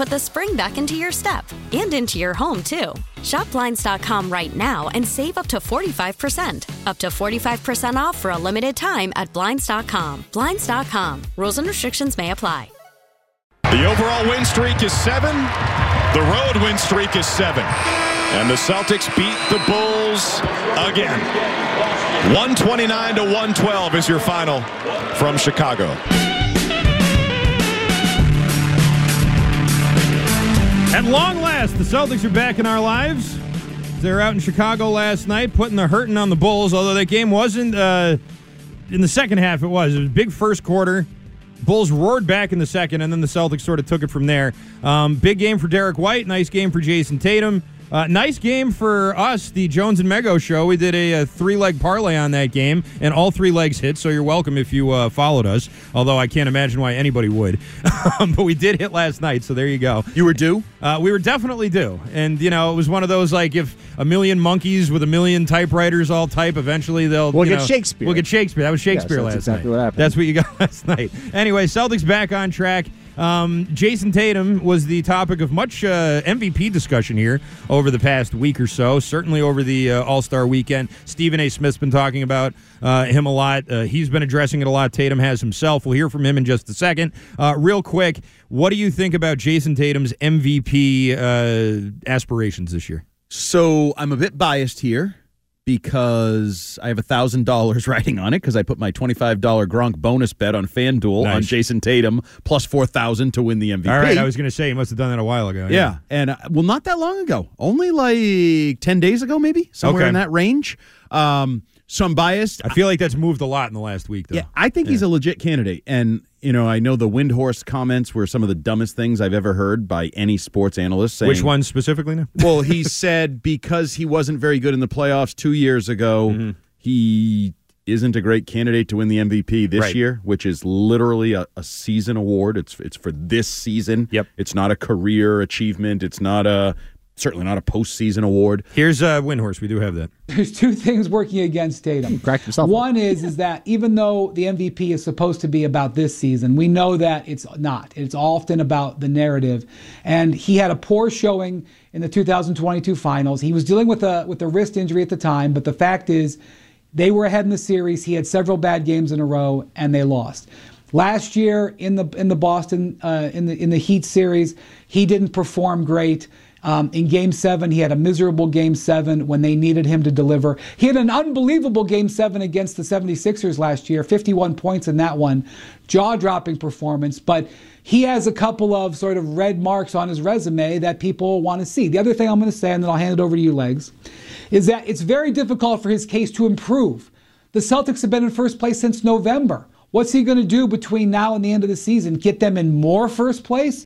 put the spring back into your step and into your home, too. Shop Blinds.com right now and save up to 45%. Up to 45% off for a limited time at Blinds.com. Blinds.com. Rules and restrictions may apply. The overall win streak is seven. The road win streak is seven. And the Celtics beat the Bulls again. 129 to 112 is your final from Chicago. At long last, the Celtics are back in our lives. They were out in Chicago last night, putting the hurting on the Bulls. Although that game wasn't uh, in the second half, it was. It was a big first quarter. Bulls roared back in the second, and then the Celtics sort of took it from there. Um, big game for Derrick White. Nice game for Jayson Tatum. Uh, nice game for us, the Jones and Mego show. We did a, a three leg parlay on that game, and all three legs hit. So you're welcome if you uh, followed us. Although I can't imagine why anybody would. Um, but we did hit last night, so there you go. You were due. Uh, we were definitely due, and you know it was one of those like if a million monkeys with a million typewriters all type, eventually they'll We'll you get know, Shakespeare. We'll get Shakespeare. That was Shakespeare that's last exactly night. what happened. That's what you got last night. Anyway, Celtics back on track. Um, Jayson Tatum was the topic of much uh, MVP discussion here over the past week or so. Certainly over the uh, All Star weekend. Stephen A. Smith's been talking about uh, him a lot. Uh, he's been addressing it a lot. Tatum has himself. We'll hear from him in just a second. Uh, real quick, what do you think about Jayson Tatum's MVP uh, aspirations this year? So I'm a bit biased here because I have a thousand dollars riding on it because I put my twenty-five dollar Gronk bonus bet on FanDuel Nice. on Jayson Tatum plus four thousand to win the MVP. All right, I was going to say you must have done that a while ago. yeah. and uh, well, not that long ago, only like ten days ago, maybe somewhere Okay. in that range. Um, so I'm biased. I feel like that's moved a lot in the last week, though. Yeah, I think he's a legit candidate. And, you know, I know the Windhorst comments were some of the dumbest things I've ever heard by any sports analyst saying. Which one specifically now? Well, he said because he wasn't very good in the playoffs two years ago, Mm-hmm. he isn't a great candidate to win the MVP this Right. year, which is literally a, a season award. It's it's for this season. Yep. It's not a career achievement. It's not a certainly not a postseason award. Here's a uh, Windhorst. We do have that. There's two things working against Tatum. cracked himself up. One is is that even though the MVP is supposed to be about this season, we know that it's not. It's often about the narrative. And he had a poor showing in the 2022 finals. He was dealing with a with a wrist injury at the time, but the fact is they were ahead in the series. He had several bad games in a row and they lost. Last year in the in the Boston uh, in the in the Heat series, he didn't perform great. Um, in game seven, he had a miserable game seven when they needed him to deliver. He had an unbelievable game seven against the 76ers last year, 51 points in that one, jaw dropping performance. But he has a couple of sort of red marks on his resume that people want to see. The other thing I'm going to say, and then I'll hand it over to you, Legs, is that it's very difficult for his case to improve. The Celtics have been in first place since November. What's he going to do between now and the end of the season? Get them in more first place?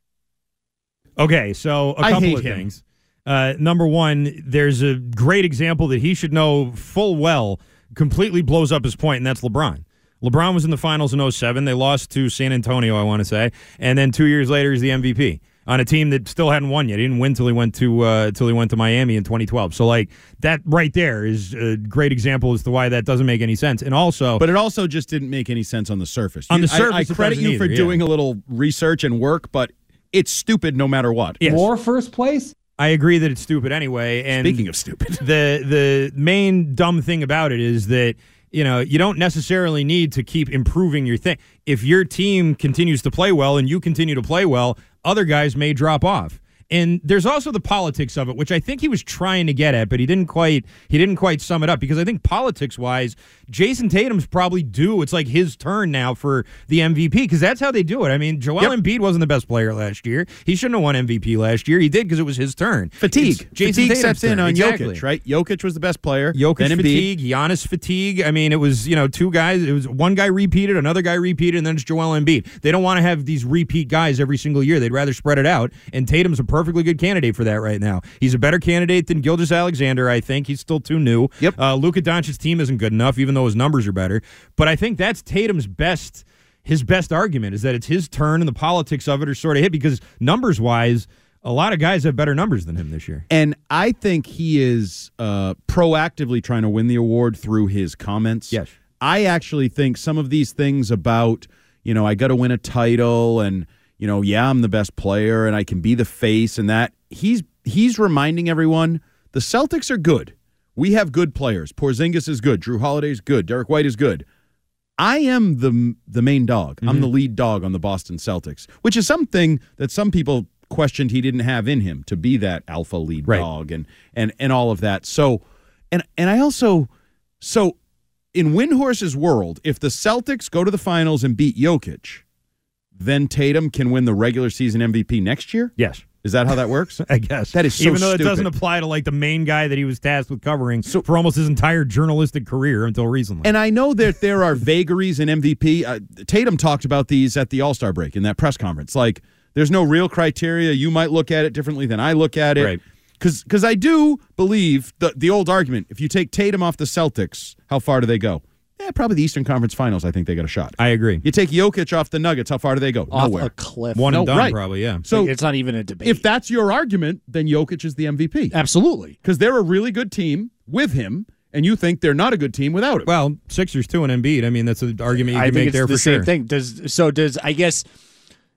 Okay, so a couple of him. things. Uh, number one, there's a great example that he should know full well completely blows up his point, and that's LeBron. LeBron was in the finals in 07. They lost to San Antonio, I want to say. And then two years later, he's the MVP on a team that still hadn't won yet. He didn't win till he went to uh, till he went to Miami in 2012. So like that right there is a great example as to why that doesn't make any sense. And also, But it also just didn't make any sense on the surface. On the I- surface, I, it credit you for either, yeah. doing a little research and work, but it's stupid no matter what. Yes. More first place? I agree that it's stupid anyway. And Speaking of stupid, the the main dumb thing about it is that you know you don't necessarily need to keep improving your thing. If your team continues to play well and you continue to play well, other guys may drop off. And there's also the politics of it, which I think he was trying to get at, but he didn't quite he didn't quite sum it up because I think politics wise, Jayson Tatum's probably due. It's like his turn now for the MVP because that's how they do it. I mean, Joel Yep. Embiid wasn't the best player last year. He shouldn't have won MVP last year. He did because it was his turn. fatigue. It's Jayson fatigue Tatum's sets in on Exactly. Jokic, right? Jokic was the best player. Jokic then Embiid. fatigue, Giannis fatigue. I mean, it was you know two guys. It was one guy repeated, another guy repeated, and then it's Joel Embiid. They don't want to have these repeat guys every single year. They'd rather spread it out. And Tatum's a perfectly good candidate for that right now. He's a better candidate than Gilgeous-Alexander. I think he's still too new. Yep. Uh, Luka Doncic's team isn't good enough, even though his numbers are better. But I think that's Tatum's best. His best argument is that it's his turn, and the politics of it are sort of hit because numbers wise. A lot of guys have better numbers than him this year. And I think he is uh, proactively trying to win the award through his comments. Yes. I actually think some of these things about, you know, I got to win a title and, you know, yeah, I'm the best player and I can be the face and that he's he's reminding everyone the Celtics are good. We have good players. Porzingis is good. Jrue Holiday is good. Derrick White is good. I am the the main dog. I'm the mm-hmm. lead dog on the Boston Celtics, which is something that some people questioned he didn't have in him to be that alpha lead Right. dog and and and all of that. So and and I also so in Windhorst's world, if the Celtics go to the finals and beat Jokic, then Tatum can win the regular season MVP next year. Yes. Is that how that works? I guess That is so even though it doesn't apply to like the main guy that he was tasked with covering for almost his entire journalistic career until recently. And I know that there are vagaries in MVP. Uh, Tatum talked about these at the All Star break in that press conference. Like, there's no real criteria. You might look at it differently than I look at it. Right. Because I do believe the, the old argument if you take Tatum off the Celtics, how far do they go? Yeah, probably the Eastern Conference Finals. I think they got a shot. I agree. You take Jokic off the Nuggets, how far do they go? Off Nowhere. a cliff. One and No, done, right. probably. Yeah. So Like, it's not even a debate. if that's your argument, then Jokic is the MVP Absolutely. because they're a really good team with him, and you think they're not a good team without him. Well, Sixers too and Embiid. I mean, that's an argument you I can think make it's there the for same sure. thing. Does so? Does I guess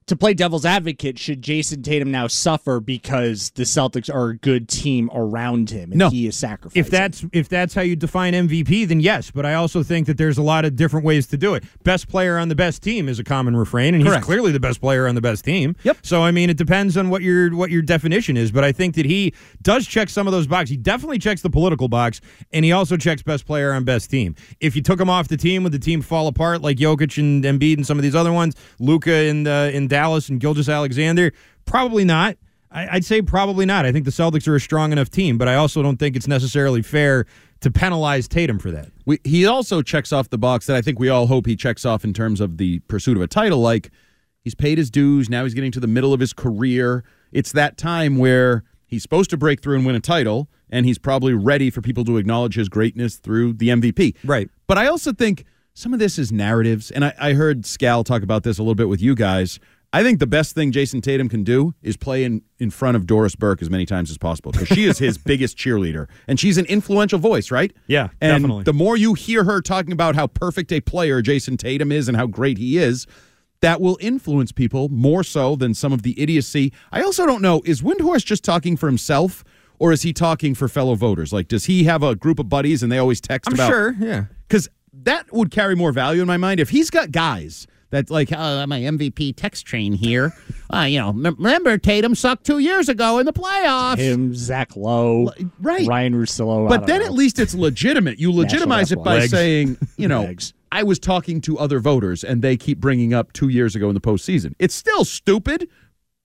to play devil's advocate, should Jayson Tatum now suffer because the Celtics are a good team around him and No. he is sacrificing? If that's if that's how you define MVP, then yes. But I also think that there's a lot of different ways to do it. Best player on the best team is a common refrain, and Correct. he's clearly the best player on the best team. Yep. So I mean, it depends on what your what your definition is. But I think that he does check some of those boxes. He definitely checks the political box, and he also checks best player on best team. If you took him off the team, would the team fall apart like Jokic and Embiid and some of these other ones, Luka in uh, in Dallas and Gilgeous-Alexander? Probably not. I, I'd say probably not. I think the Celtics are a strong enough team, but I also don't think it's necessarily fair to penalize Tatum for that. We, he also checks off the box that I think we all hope he checks off in terms of the pursuit of a title. Like he's paid his dues. Now he's getting to the middle of his career. It's that time where he's supposed to break through and win a title, and he's probably ready for people to acknowledge his greatness through the MVP. Right. But I also think some of this is narratives, and I, I heard Scal talk about this a little bit with you guys. I think the best thing Jayson Tatum can do is play in, in front of Doris Burke as many times as possible because she is his biggest cheerleader, and she's an influential voice, right? Yeah, and definitely. The more you hear her talking about how perfect a player Jayson Tatum is and how great he is, that will influence people more so than some of the idiocy. I also don't know is Windhorst just talking for himself or is he talking for fellow voters? Like, does he have a group of buddies and they always text I'm about? sure. Yeah. because that would carry more value in my mind if he's got guys that like uh, my MVP text train here. Uh, you know, m- remember Tatum sucked two years ago in the playoffs. him, Zach Lowe, right. Ryen Russillo. But then know. at least it's legitimate. You legitimize it by Legs. saying, you know, Legs. I was talking to other voters and they keep bringing up two years ago in the postseason. It's still stupid,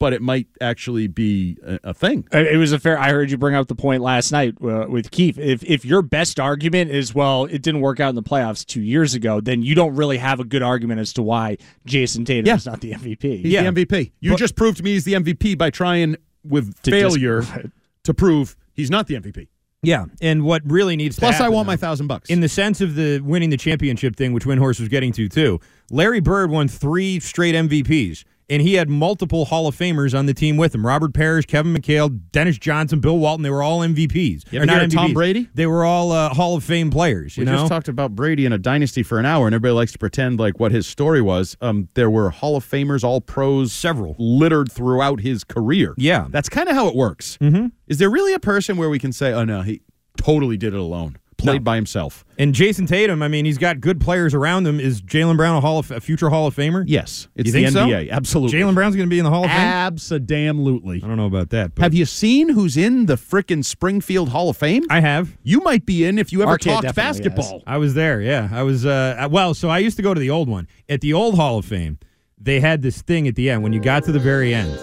but it might actually be a, a thing. Uh, It was a fair. I heard you bring up the point last night uh, with Keith. If if your best argument is well, it didn't work out in the playoffs two years ago, then you don't really have a good argument as to why Jayson Tatum Yeah. is not the MVP. He's the MVP. You just proved to me he's the MVP by trying with To dis- failure to prove he's not the MVP. Yeah, and what really needs Plus, to I happen, want my thousand bucks. in the sense of the winning the championship thing, which Windhorst was getting to too. Larry Bird won three straight MVPs, and he had multiple Hall of Famers on the team with him: Robert Parish, Kevin McHale, Dennis Johnson, Bill Walton. They were all MVPs. Or not of Tom Brady? They were all uh, Hall of Fame players. You we know, just talked about Brady in a dynasty for an hour, and everybody likes to pretend like what his story was. Um, there were Hall of Famers, all pros, Several. littered throughout his career. Yeah. that's kind of how it works. Mm-hmm. Is there really a person where we can say, "Oh no, he totally did it alone, played No. by himself"? and Jayson Tatum. I mean, he's got good players around him. Is Jaylen Brown a Hall of a future Hall of Famer? Yes, it's You the think so? Absolutely, Jaylen Brown's going to be in the Hall of Fame. Absolutely. I don't know about that, but Have you seen who's in the frickin' Springfield Hall of Fame? I have. You might be in if you ever Our kid talked definitely basketball. I was there. Yeah, I was. Uh, well, so I used to go to the old one. At the old Hall of Fame, they had this thing at the end when you got to the very end.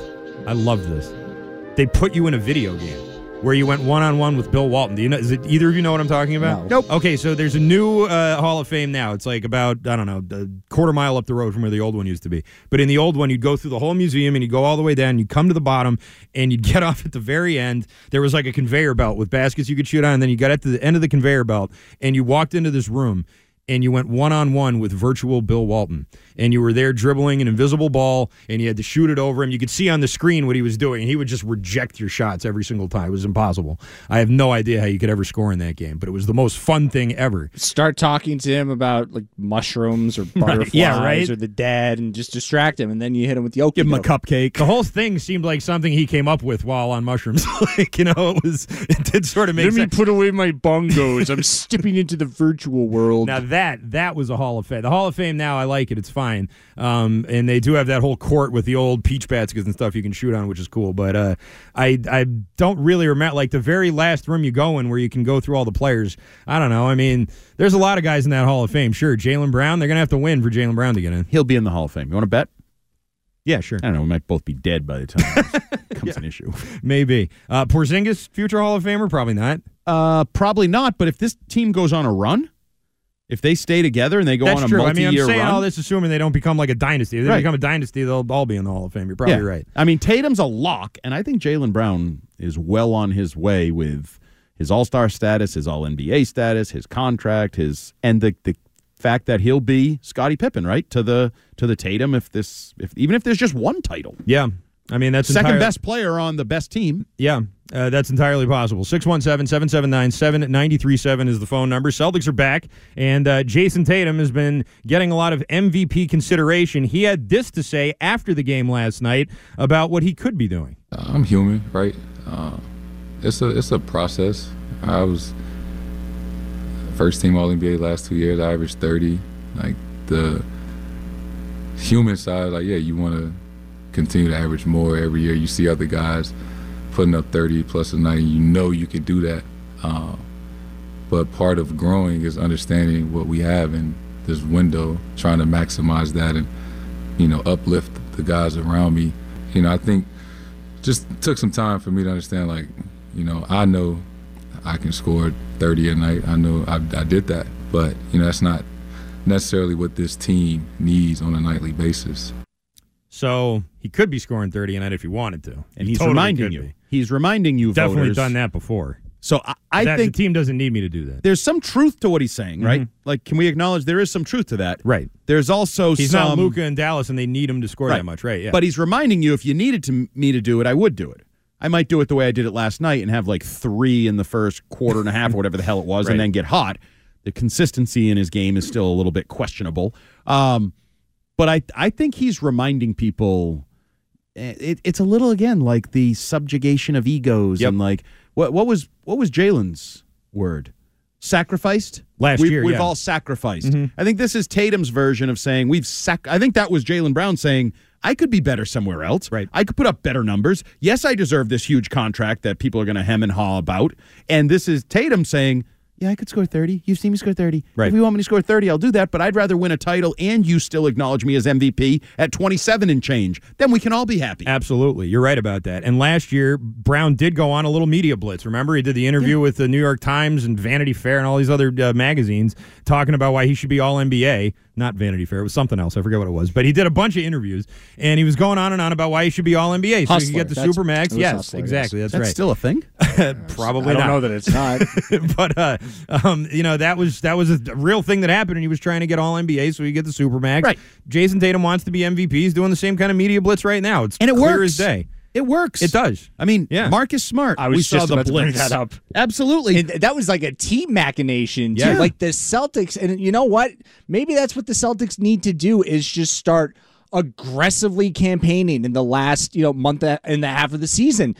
I loved this. They put you in a video game where you went one on one with Bill Walton. Do you know? Is it either of you know what I'm talking about? No. Nope. Okay, so there's a new uh, Hall of Fame now. It's like about I don't know a quarter mile up the road from where the old one used to be. But in the old one, you'd go through the whole museum and you'd go all the way down. You'd come to the bottom and you'd get off at the very end. There was like a conveyor belt with baskets you could shoot on. And then you got at the end of the conveyor belt and you walked into this room and you went one on one with virtual Bill Walton. And you were there dribbling an invisible ball and you had to shoot it over him. You could see on the screen what he was doing. And he would just reject your shots every single time. It was impossible. I have no idea how you could ever score in that game, but it was the most fun thing ever. Start talking to him about like mushrooms or butterflies Yeah, right. or the dead, and just distract him, and then you hit him with the okie Give him a cupcake. The whole thing seemed like something he came up with while on mushrooms. like, you know, it was, it did sort of make sense. Let me put away my bongos. I'm stepping into the virtual world. Now that that was a Hall of Fame. The Hall of Fame now, I like it. It's fine, um, and they do have that whole court with the old peach baskets and stuff you can shoot on, which is cool. But uh, I I don't really remember like the very last room you go in where you can go through all the players. I don't know. I mean, there's a lot of guys in that Hall of Fame. Sure, Jaylen Brown. They're gonna have to win for Jaylen Brown to get in. He'll be in the Hall of Fame. You want to bet? Yeah, sure, I don't know. We might both be dead by the time it becomes an issue. maybe. Uh, Porzingis, future Hall of Famer, probably not. Uh, probably not. But if this team goes on a run, if they stay together and they go That's on a true. I mean, I'm multi-year saying run, all this assuming they don't become like a dynasty. If they Right. become a dynasty, they'll all be in the Hall of Fame. You're probably right. I mean, Tatum's a lock, and I think Jaylen Brown is well on his way with his All Star status, his All NBA status, his contract, his and the the fact that he'll be Scottie Pippen, right to the to the Tatum if this if even if there's just one title, Yeah. I mean, that's second entire- best player on the best team. Yeah, uh, that's entirely possible. 617 779 7937 is the phone number. Celtics are back, and uh, Jayson Tatum has been getting a lot of MVP consideration. He had this to say after the game last night about what he could be doing. I'm human, right? Uh, it's a it's a process. I was first team All NBA last two years. I averaged 30. Like the human side, like yeah, you want to continue to average more every year. You see other guys putting up 30 plus a night. You know you can do that. Uh, but part of growing is understanding what we have in this window, trying to maximize that and you know uplift the guys around me. You know, I think just took some time for me to understand like you know i know i can score 30 a night i know i, I did that but you know that's not necessarily what this team needs on a nightly basis So he could be scoring 30 a night if he wanted to. And He he's totally reminding you. be. He's reminding you. Definitely voters. done that before. So I, I That- think the team doesn't need me to do that. there's some truth to what he's saying, right? Like, can we acknowledge there is some truth to that? Right. There's also He's some. not Luka in Dallas, and they need him to score Right. that much, right? Yeah. But he's reminding you if you needed to me to do it, I would do it. I might do it the way I did it last night and have like three in the first quarter and a half or whatever the hell it was, Right. and then get hot. The consistency in his game is still a little bit questionable. Um, but I I think he's reminding people. eh, It, it's a little again like the subjugation of egos Yep. and like what what was what was Jaylen's word? Sacrificed Last we've, year, We've yeah. Mm-hmm. all sacrificed. I think this is Tatum's version of saying we've sac. I think that was Jaylen Brown saying I could be better somewhere else. Right. I could put up better numbers. Yes, I deserve this huge contract that people are going to hem and haw about. And this is Tatum saying, Yeah, I could score 30. You've seen me score 30. Right. If you want me to score 30, I'll do that, but I'd rather win a title and you still acknowledge me as MVP at 27 and change. Then we can all be happy. Absolutely. You're right about that. And last year, Brown did go on a little media blitz. Remember, he did the interview with the New York Times and Vanity Fair and all these other uh, magazines talking about why he should be all NBA. Not Vanity Fair, it was something else. I forget what it was. But he did a bunch of interviews and he was going on and on about why he should be all NBA. So Hustler. could get the That's- it was Yes, Hustler, exactly. yes. That's, That's right. still a thing. Probably I don't not. know that it's not. but uh, um, you know that was that was a real thing that happened, and he was trying to get all NBA so he get the supermax. Right. Jayson Tatum wants to be MVP. He's doing the same kind of media blitz right now. It's And it clear works. as day. It works. It does. I mean, Yeah. Marcus Smart. I was we saw just the about to bring that up. Absolutely. And that was like a team machination, too. Yeah. Like the Celtics, and you know what? Maybe that's what the Celtics need to do is just start aggressively campaigning in the last you know month and a half of the season.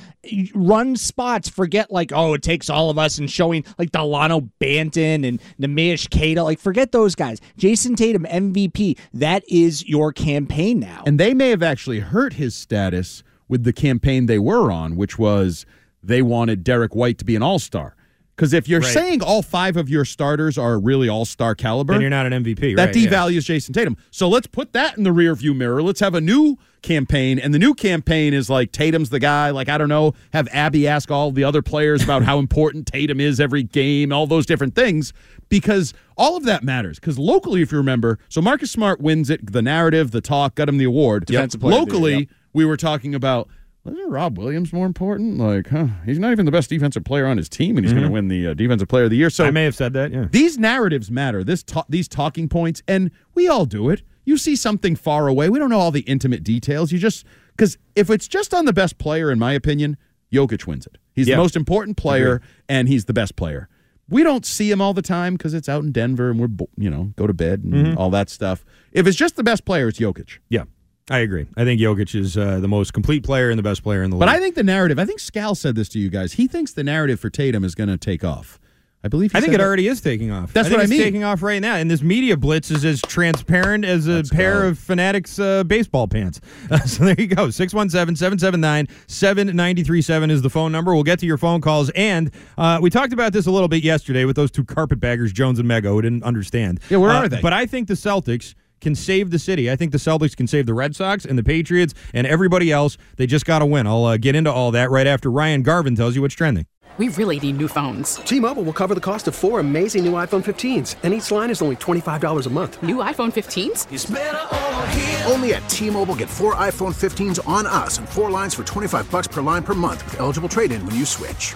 Run spots, forget like oh it takes all of us and showing like Dalano Banton and Neemias Queta. Like forget those guys. Jayson Tatum MVP. That is your campaign now. And they may have actually hurt his status with the campaign they were on, which was they wanted Derrick White to be an all star. Because if you're Right. saying all five of your starters are really all star caliber, Then you're not an MVP. that right, yeah. devalues Jayson Tatum. So let's put that in the rearview mirror. Let's have a new campaign. And the new campaign is like Tatum's the guy. Like, I don't know, have Abby ask all the other players about how important Tatum is every game, all those different things, because all of that matters. Because locally, if you remember, so Marcus Smart wins it, the narrative, the talk, got him the award. Defensive player of the Locally, yep. We were talking about. Isn't Rob Williams more important? Like, huh? He's not even the best defensive player on his team, and he's going to win the uh, defensive player of the year. So I may have said that. Yeah. these narratives matter. This ta- these talking points, and we all do it. You see something far away. We don't know all the intimate details. You just because if it's just on the best player, in my opinion, Jokic wins it. He's Yeah. the most important player, and he's the best player. We don't see him all the time because it's out in Denver, and we're you know go to bed and all that stuff. If it's just the best player, it's Jokic. Yeah. I agree. I think Jokic is uh, the most complete player and the best player in the league. But I think the narrative. I think Scal said this to you guys. He thinks the narrative for Tatum is going to take off. I believe. He I think it that. already is taking off. That's I what I it's mean. taking off right now. And this media blitz is as transparent as a pair go. of Fanatics uh, baseball pants. so there you go. 617 779 7937 is the phone number. We'll get to your phone calls. And uh, we talked about this a little bit yesterday with those two carpetbaggers, Jones and Mego, who didn't understand. Yeah, where Uh, are they? But I think the Celtics can save the city. I think the Celtics can save the Red Sox and the Patriots and everybody else. They just got to win. I'll uh, get into all that right after Ryan Garvin tells you what's trending. We really need new phones. T-Mobile will cover the cost of four amazing new iPhone 15s, and each line is only $25 a month. New iPhone 15s? Only at T-Mobile get four iPhone 15s on us and four lines for 25 bucks per line per month with eligible trade-in when you switch.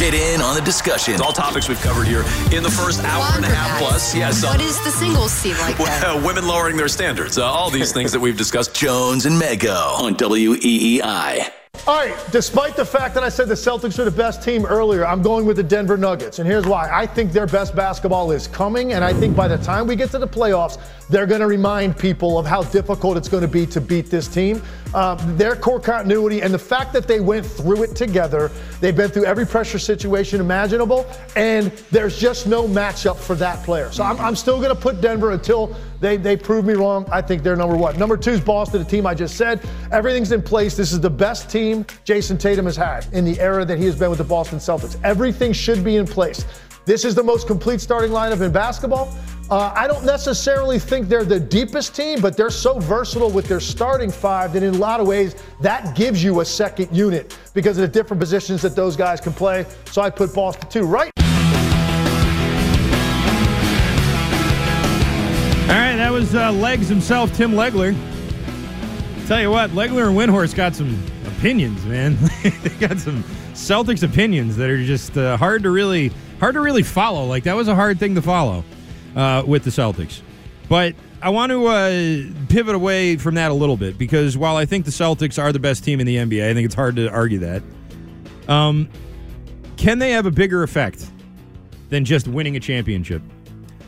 Get in on the discussion. All topics we've covered here in the first hour and a half plus. Yes. What is the singles scene like? Well, women lowering their standards. Uh, all these things that we've discussed. Jones and Mego on WEEI. All right, despite the fact that I said the Celtics are the best team earlier, I'm going with the Denver Nuggets. And here's why. I think their best basketball is coming. And I think by the time we get to the playoffs, they're going to remind people of how difficult it's going to be to beat this team. Uh, their core continuity and the fact that they went through it together, they've been through every pressure situation imaginable, and there's just no matchup for that player. So I'm, I'm still going to put Denver until they, they prove me wrong. I think they're number one. Number two is Boston, the team I just said. Everything's in place. This is the best team Jayson Tatum has had in the era that he has been with the Boston Celtics. Everything should be in place. This is the most complete starting lineup in basketball. Uh, I don't necessarily think they're the deepest team, but they're so versatile with their starting five that in a lot of ways that gives you a second unit because of the different positions that those guys can play. So I put Boston two right. All right, that was uh, Legs himself, Tim Legler. Tell you what, Legler and Windhorst got some opinions, man. they got some Celtics opinions that are just uh, hard to really hard to really follow. Like that was a hard thing to follow uh, with the Celtics. But I want to uh, pivot away from that a little bit because while I think the Celtics are the best team in the NBA, I think it's hard to argue that. Um, can they have a bigger effect than just winning a championship?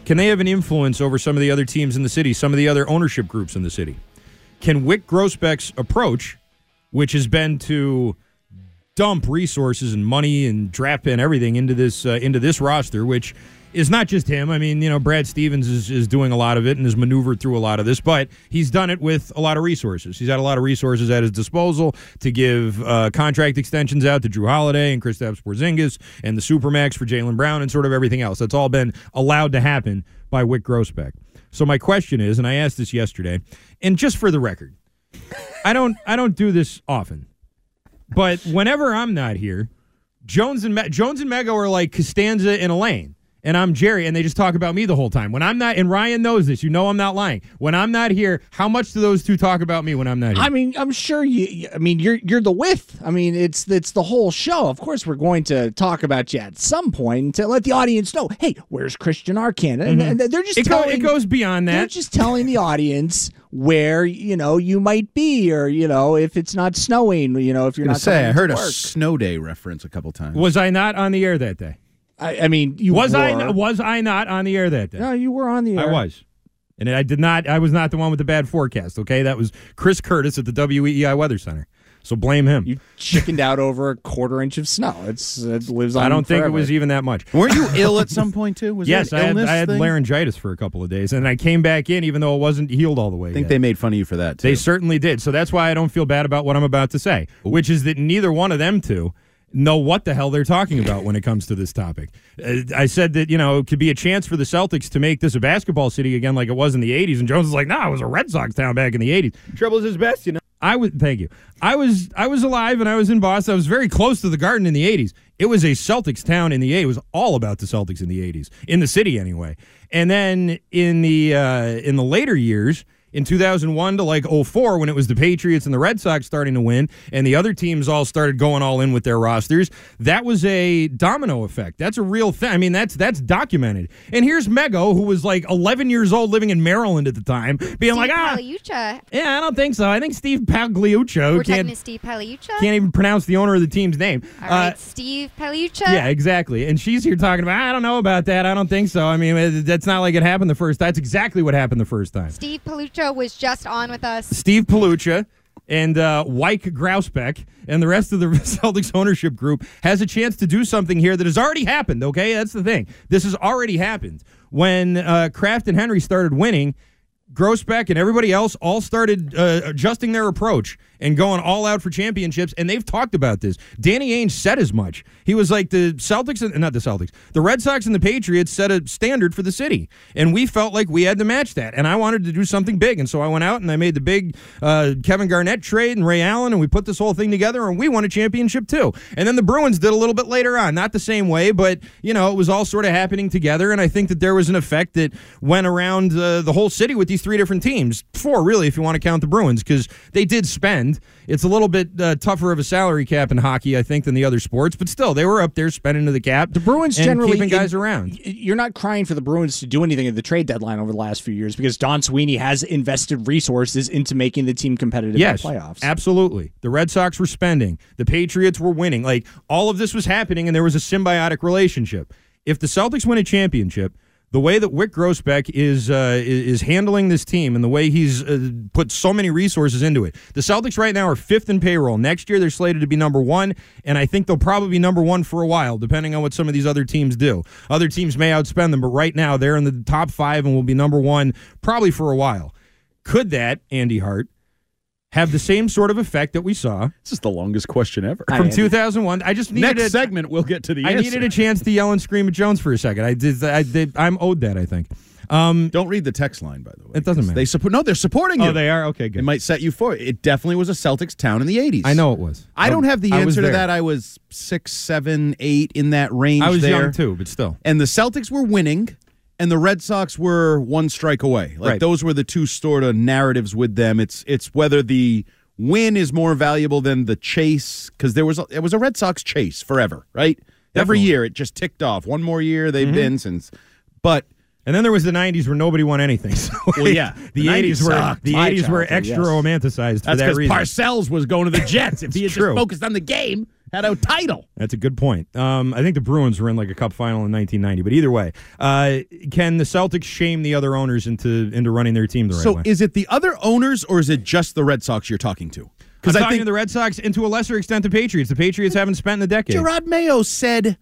Can they have an influence over some of the other teams in the city, some of the other ownership groups in the city? Can Wyc Grousbeck's approach, which has been to dump resources and money and draft and everything into this uh, into this roster, which is not just him. I mean, you know, Brad Stevens is, is doing a lot of it and has maneuvered through a lot of this, but he's done it with a lot of resources. He's had a lot of resources at his disposal to give uh, contract extensions out to Jrue Holiday and Kristaps Porzingis and the Supermax for Jaylen Brown and sort of everything else. That's all been allowed to happen by Wyc Grousbeck. So my question is, and I asked this yesterday, and just for the record, I don't I don't do this often, but whenever I'm not here, Jones and Me- Jones and Mego are like Costanza and Elaine and I'm Jerry, and they just talk about me the whole time. When I'm not, and Ryan knows this, you know I'm not lying. When I'm not here, how much do those two talk about me when I'm not here? I mean, I'm sure you. I mean, you're you're the width. I mean, it's it's the whole show. Of course, we're going to talk about you at some point to let the audience know. Hey, where's Christian Arcand? And, Mhm. and they're just It go- it goes beyond that. They're that. just telling the audience where you know you might be, or you know if it's not snowing, you know if you're gonna not. say I heard to a snow day reference a couple times. Was I not on the air that day? I, I mean, you was were. I was I not on the air that day? No, you were on the air. I was. And I did not I was not the one with the bad forecast, okay? That was Chris Curtis at the WEEI Weather Center. So blame him. You chickened out over a quarter inch of snow. It's it lives on. I don't think it was even that much. Weren't you ill at some point too? Was yes, I had, I had thing? laryngitis for a couple of days, and I came back in even though it wasn't healed all the way. I think yet. they made fun of you for that. Too. They certainly did. So that's why I don't feel bad about what I'm about to say, which is that neither one of them two know what the hell they're talking about when it comes to this topic. Uh, I said that, you know, it could be a chance for the Celtics to make this a basketball city again like it was in the 80s. And Jones is like, no, nah, it was a Red Sox town back in the 80s. Trouble is his best, you know. I was thank you. I was I was alive and I was in Boston. I was very close to the Garden in the 80s. It was a Celtics town in the 80s. It was all about the Celtics in the 80s, in the city anyway. And then in the uh, in the later years, in 2001 to like 04 when it was the Patriots and the Red Sox starting to win and the other teams all started going all in with their rosters that was a domino effect that's a real thing I mean that's that's documented and here's Mego who was like 11 years old living in Maryland at the time being like ah yeah I don't think so I think Steve Pagliuccio We're talking can't to Steve Paliucha. can't even pronounce the owner of the team's name All right, Uh, Steve Paliucha. yeah, exactly. And she's here talking about, I don't know about that. I don't think so. I mean, that's not like it happened the first. That's exactly what happened the first time. Steve Palucha was just on with us. Steve Palucha and uh, Wyc Grousbeck and the rest of the Celtics ownership group has a chance to do something here that has already happened. Okay, that's the thing. This has already happened when uh, Kraft and Henry started winning. Grousbeck and everybody else all started uh, adjusting their approach and going all out for championships, and they've talked about this. Danny Ainge said as much. He was like the Celtics, and not the Celtics, the Red Sox and the Patriots set a standard for the city, and we felt like we had to match that. And I wanted to do something big, and so I went out and I made the big uh, Kevin Garnett trade and Ray Allen, and we put this whole thing together, and we won a championship too. And then the Bruins did a little bit later on, not the same way, but you know it was all sort of happening together, and I think that there was an effect that went around uh, the whole city with these three different teams. Four, really, if you want to count the Bruins, because they did spend. It's a little bit uh, tougher of a salary cap in hockey, I think, than the other sports, but still, they were up there spending to the cap. The Bruins generally keeping guys in- around. You're not crying for the Bruins to do anything at the trade deadline over the last few years because Don Sweeney has invested resources into making the team competitive Yes, in the playoffs. absolutely. The Red Sox were spending. The Patriots were winning. Like all of this was happening, and there was a symbiotic relationship. If the Celtics win a championship, the way that Wyc Grousbeck is uh, is handling this team and the way he's uh, put so many resources into it, the Celtics right now are fifth in payroll. Next year they're slated to be number one, and I think they'll probably be number one for a while, depending on what some of these other teams do. Other teams may outspend them, but right now they're in the top five and will be number one probably for a while. Could that Andy Hart? Have the same sort of effect that we saw This is the longest question ever. from 2001. I just needed Next a, segment, we'll get to the I answer. needed a chance to yell and scream at Jones for a second. I did. I did. I'm owed that. I think. Um, Don't read the text line, by the way. It doesn't matter. They support. No, they're supporting you. oh, they are okay. Good. It might set you for it. It definitely was a Celtics town in the '80s. I know it was. I don't have the I was answer to there. that. I was six, seven, eight in that range. I was there. young too, but still. And the Celtics were winning, and the Red Sox were one strike away. Like Right. those were the two sort of narratives with them. It's it's whether the win is more valuable than the chase because there was a, it was a Red Sox chase forever, right? Every year it just ticked off. One more year they've Mhm. been since, but. And then there was the '90s where nobody won anything. So Well, yeah, the, the 80s 90s were the My 80s were extra yes. romanticized for That's that because reason. Parcells was going to the Jets. if he had true. just focused on the game, had a title. That's a good point. Um, I think the Bruins were in like a Cup final in 1990, but either way, uh, can the Celtics shame the other owners into into running their team the right so way? is it the other owners or is it just the Red Sox you're talking to? Because I think to the Red Sox and to a lesser extent the Patriots. The Patriots haven't spent in a decade. Jerod Mayo said,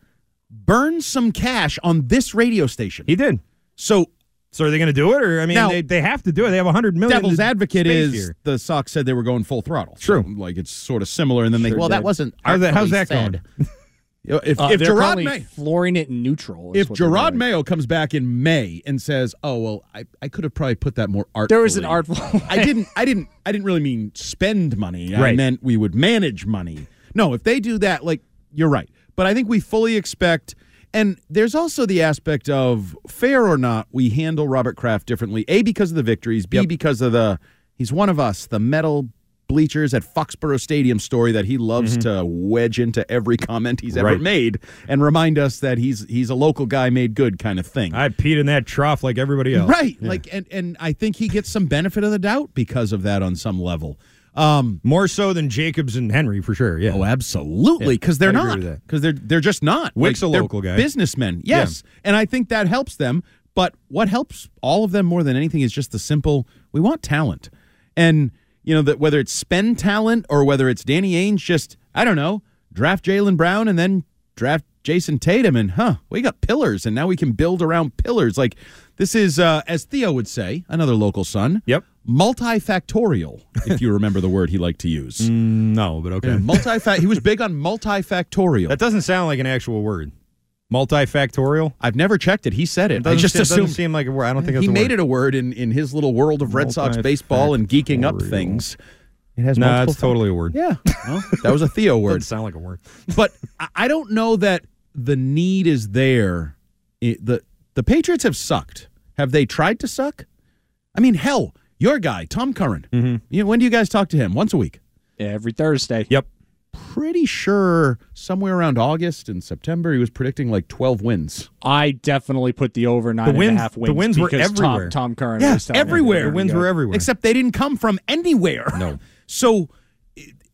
"Burn some cash on this radio station." He did. So, so are they going to do it, or I mean, Now- they, they have to do it. They have a 100 million. devil's advocate is here. the Sox said they were going full throttle. True. So, like it's sort of similar, and then they Sure well, that wasn't How's that, how's that going? said. You know, If, Uh, if Jerod May, flooring it in neutral. if what Jerod. Mayo comes back in May and says, "Oh well, I, I could have probably put that more art." There was an artful. I didn't. I didn't. I didn't really mean spend money. I meant we would manage money. No, if they do that, like you're right. But I think we fully expect. And there's also the aspect of fair or not, we handle Robert Kraft differently. A because of the victories. B Yep. because of the he's one of us. The metal bleachers at Foxborough Stadium story that he loves to wedge into every comment he's ever Mm-hmm. Right. made and remind us that he's he's a local guy made good kind of thing. I peed in that trough like everybody else. Right. Like and and I think he gets some benefit of the doubt because of that on some level. Um More so than Jacobs and Henry for sure. Yeah. Oh, absolutely, Yeah, because they're I'd not. Because they're they're just not. Wyc's a local guy. businessmen. Yes, and I think that helps them. But what helps all of them more than anything is just the simple: we want talent, and you know that whether it's spend talent or whether it's Danny Ainge, just I don't know, draft Jaylen Brown and then draft Jayson Tatum, and huh, we got pillars, and now we can build around pillars. Like this is, uh, as Theo would say, another local son. Yep. Multifactorial, if you remember the word he liked to use. No, but okay. Yeah, multifac. he was big on multifactorial. That doesn't sound like an actual word. Multifactorial. I've never checked it. He said it. It I just it doesn't seem like a word. I don't think it's he a made word. it a word in, in his little world of Red Sox baseball and geeking up things. It has No, multiple it's totally a word. Yeah, well, that was a Theo Doesn't word. sound like a word. But I- I don't know that the need is there. It- the The Patriots have sucked. Have they tried to suck? I mean, hell, your guy Tom Curran. Mm-hmm. You know, when do you guys talk to him? Once a week. every Thursday. Yep. Pretty sure somewhere around August and September he was predicting like twelve wins. I definitely put the over nine and a wins- the wins. wins were because Tom- everywhere. Tom, Curran Yeah, was everywhere. The wins were everywhere. Except they didn't come from anywhere. No. So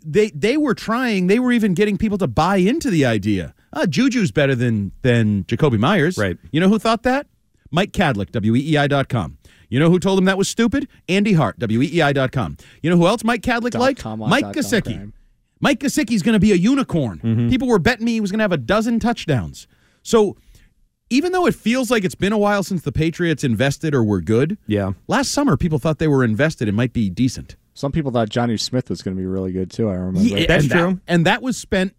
they they were trying. They were even getting people to buy into the idea. Ah, Juju's better than than Jakobi Meyers. Right. You know who thought that? Mike Kadlick, WEEI.com. You know who told him that was stupid? Andy Hart, WEEI.com. You know who else Mike Kadlick Dot liked? com Mike Gesicki. Mike Gesicki's going to be a unicorn. Mm-hmm. People were betting me he was going to have a dozen touchdowns. So even though it feels like it's been a while since the Patriots invested or were good, Yeah. last summer people thought they were invested and might be decent. Some people thought Jonnu Smith was going to be really good too. I remember. Yeah, That's and that- true. and that was spent